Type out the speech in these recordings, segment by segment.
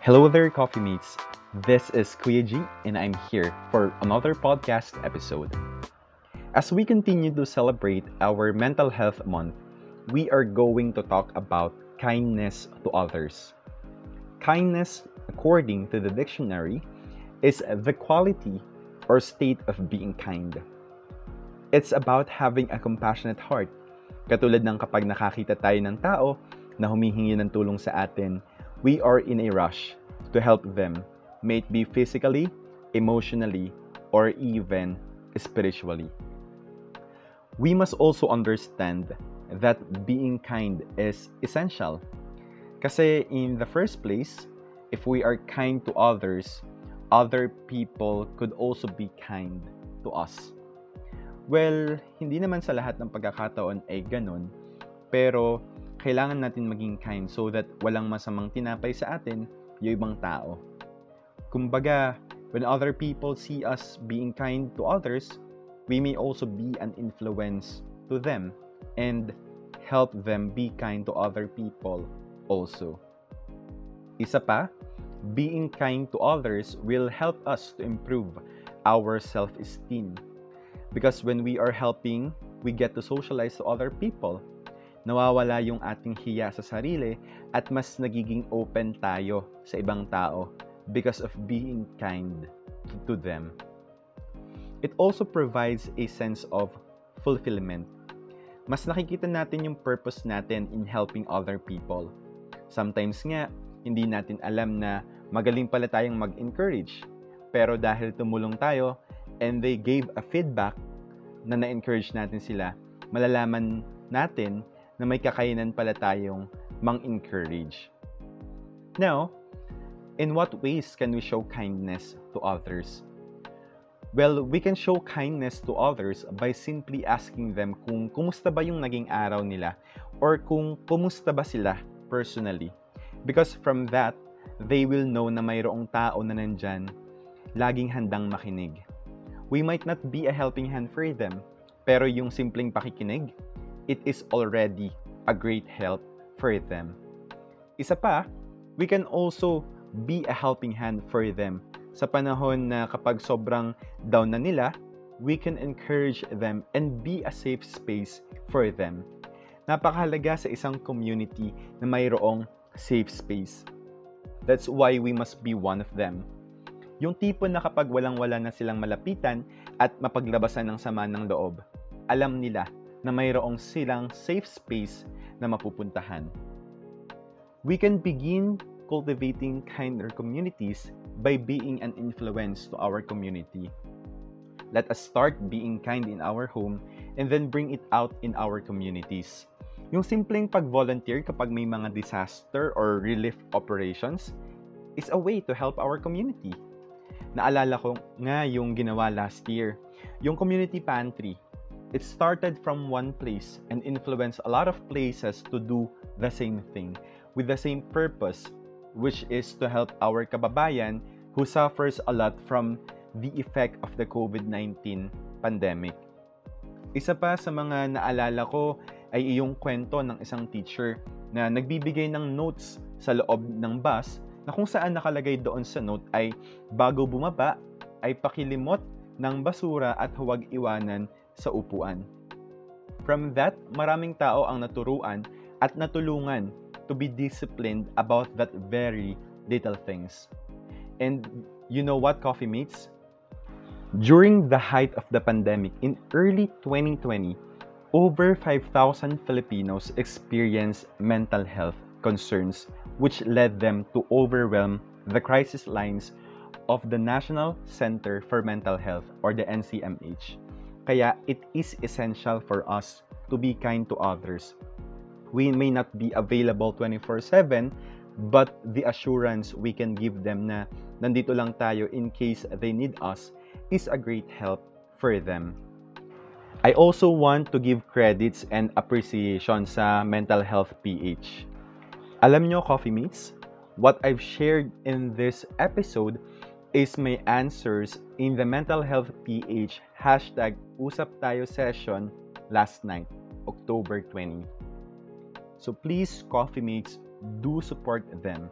Hello there, coffee mates. This is Kuya and I'm here for another podcast episode. As we continue to celebrate our Mental Health Month, we are going to talk about kindness to others. Kindness, according to the dictionary, is the quality or state of being kind. It's about having a compassionate heart. Katulad ng kapag nakakita tayo ng tao na humihingi ng tulong sa atin, we are in a rush to help them, may it be physically, emotionally, or even spiritually. We must also understand that being kind is essential. Kasi in the first place, if we are kind to others, other people could also be kind to us. Well, hindi naman sa lahat ng pagkakataon ay ganun, pero kailangan natin maging kind so that walang masamang tinapay sa atin yung ibang tao. Kumbaga, when other people see us being kind to others, we may also be an influence to them and help them be kind to other people also. Isa pa, being kind to others will help us to improve our self-esteem Because when we are helping, we get to socialize to other people. Nawawala yung ating hiya sa sarili at mas nagiging open tayo sa ibang tao because of being kind to them. It also provides a sense of fulfillment. Mas nakikita natin yung purpose natin in helping other people. Sometimes nga, hindi natin alam na magaling pala tayong mag-encourage. Pero dahil tumulong tayo, and they gave a feedback na na-encourage natin sila, malalaman natin na may kakayanan pala tayong mang-encourage. Now, in what ways can we show kindness to others? Well, we can show kindness to others by simply asking them kung kumusta ba yung naging araw nila or kung kumusta ba sila personally. Because from that, they will know na mayroong tao na nandyan, laging handang makinig we might not be a helping hand for them, pero yung simpleng pakikinig, it is already a great help for them. Isa pa, we can also be a helping hand for them. Sa panahon na kapag sobrang down na nila, we can encourage them and be a safe space for them. Napakahalaga sa isang community na mayroong safe space. That's why we must be one of them. Yung tipo na kapag walang-wala na silang malapitan at mapaglabasan ng sama ng loob, alam nila na mayroong silang safe space na mapupuntahan. We can begin cultivating kinder communities by being an influence to our community. Let us start being kind in our home and then bring it out in our communities. Yung simpleng pag-volunteer kapag may mga disaster or relief operations is a way to help our community naalala ko nga yung ginawa last year. Yung community pantry. It started from one place and influenced a lot of places to do the same thing with the same purpose, which is to help our kababayan who suffers a lot from the effect of the COVID-19 pandemic. Isa pa sa mga naalala ko ay iyong kwento ng isang teacher na nagbibigay ng notes sa loob ng bus na kung saan nakalagay doon sa note ay bago bumaba ay pakilimot ng basura at huwag iwanan sa upuan. From that, maraming tao ang naturuan at natulungan to be disciplined about that very little things. And you know what, coffee mates? During the height of the pandemic in early 2020, over 5,000 Filipinos experienced mental health concerns which led them to overwhelm the crisis lines of the National Center for Mental Health or the NCMH. Kaya it is essential for us to be kind to others. We may not be available 24/7, but the assurance we can give them na nandito lang tayo in case they need us is a great help for them. I also want to give credits and appreciation sa Mental Health PH. Alam nyo, coffee mates, what I've shared in this episode is my answers in the Mental Health PH hashtag Usap Tayo session last night, October 20. So please, coffee mates, do support them.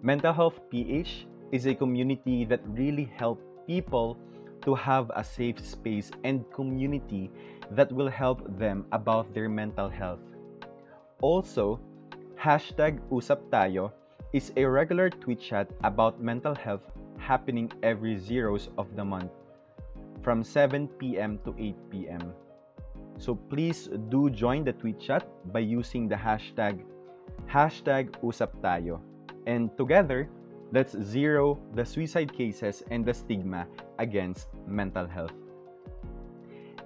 Mental Health PH is a community that really help people to have a safe space and community that will help them about their mental health. Also, hashtag Usap Tayo is a regular tweet chat about mental health happening every zeros of the month from 7 p.m. to 8 p.m. So please do join the tweet chat by using the hashtag hashtag Usap Tayo. And together, let's zero the suicide cases and the stigma against mental health.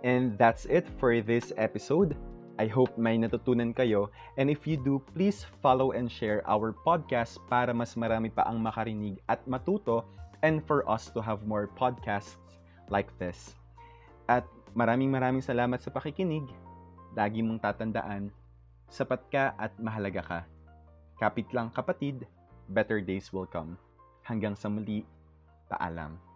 And that's it for this episode. I hope may natutunan kayo. And if you do, please follow and share our podcast para mas marami pa ang makarinig at matuto and for us to have more podcasts like this. At maraming maraming salamat sa pakikinig. Lagi mong tatandaan, sapat ka at mahalaga ka. Kapit lang kapatid, better days will come. Hanggang sa muli, paalam.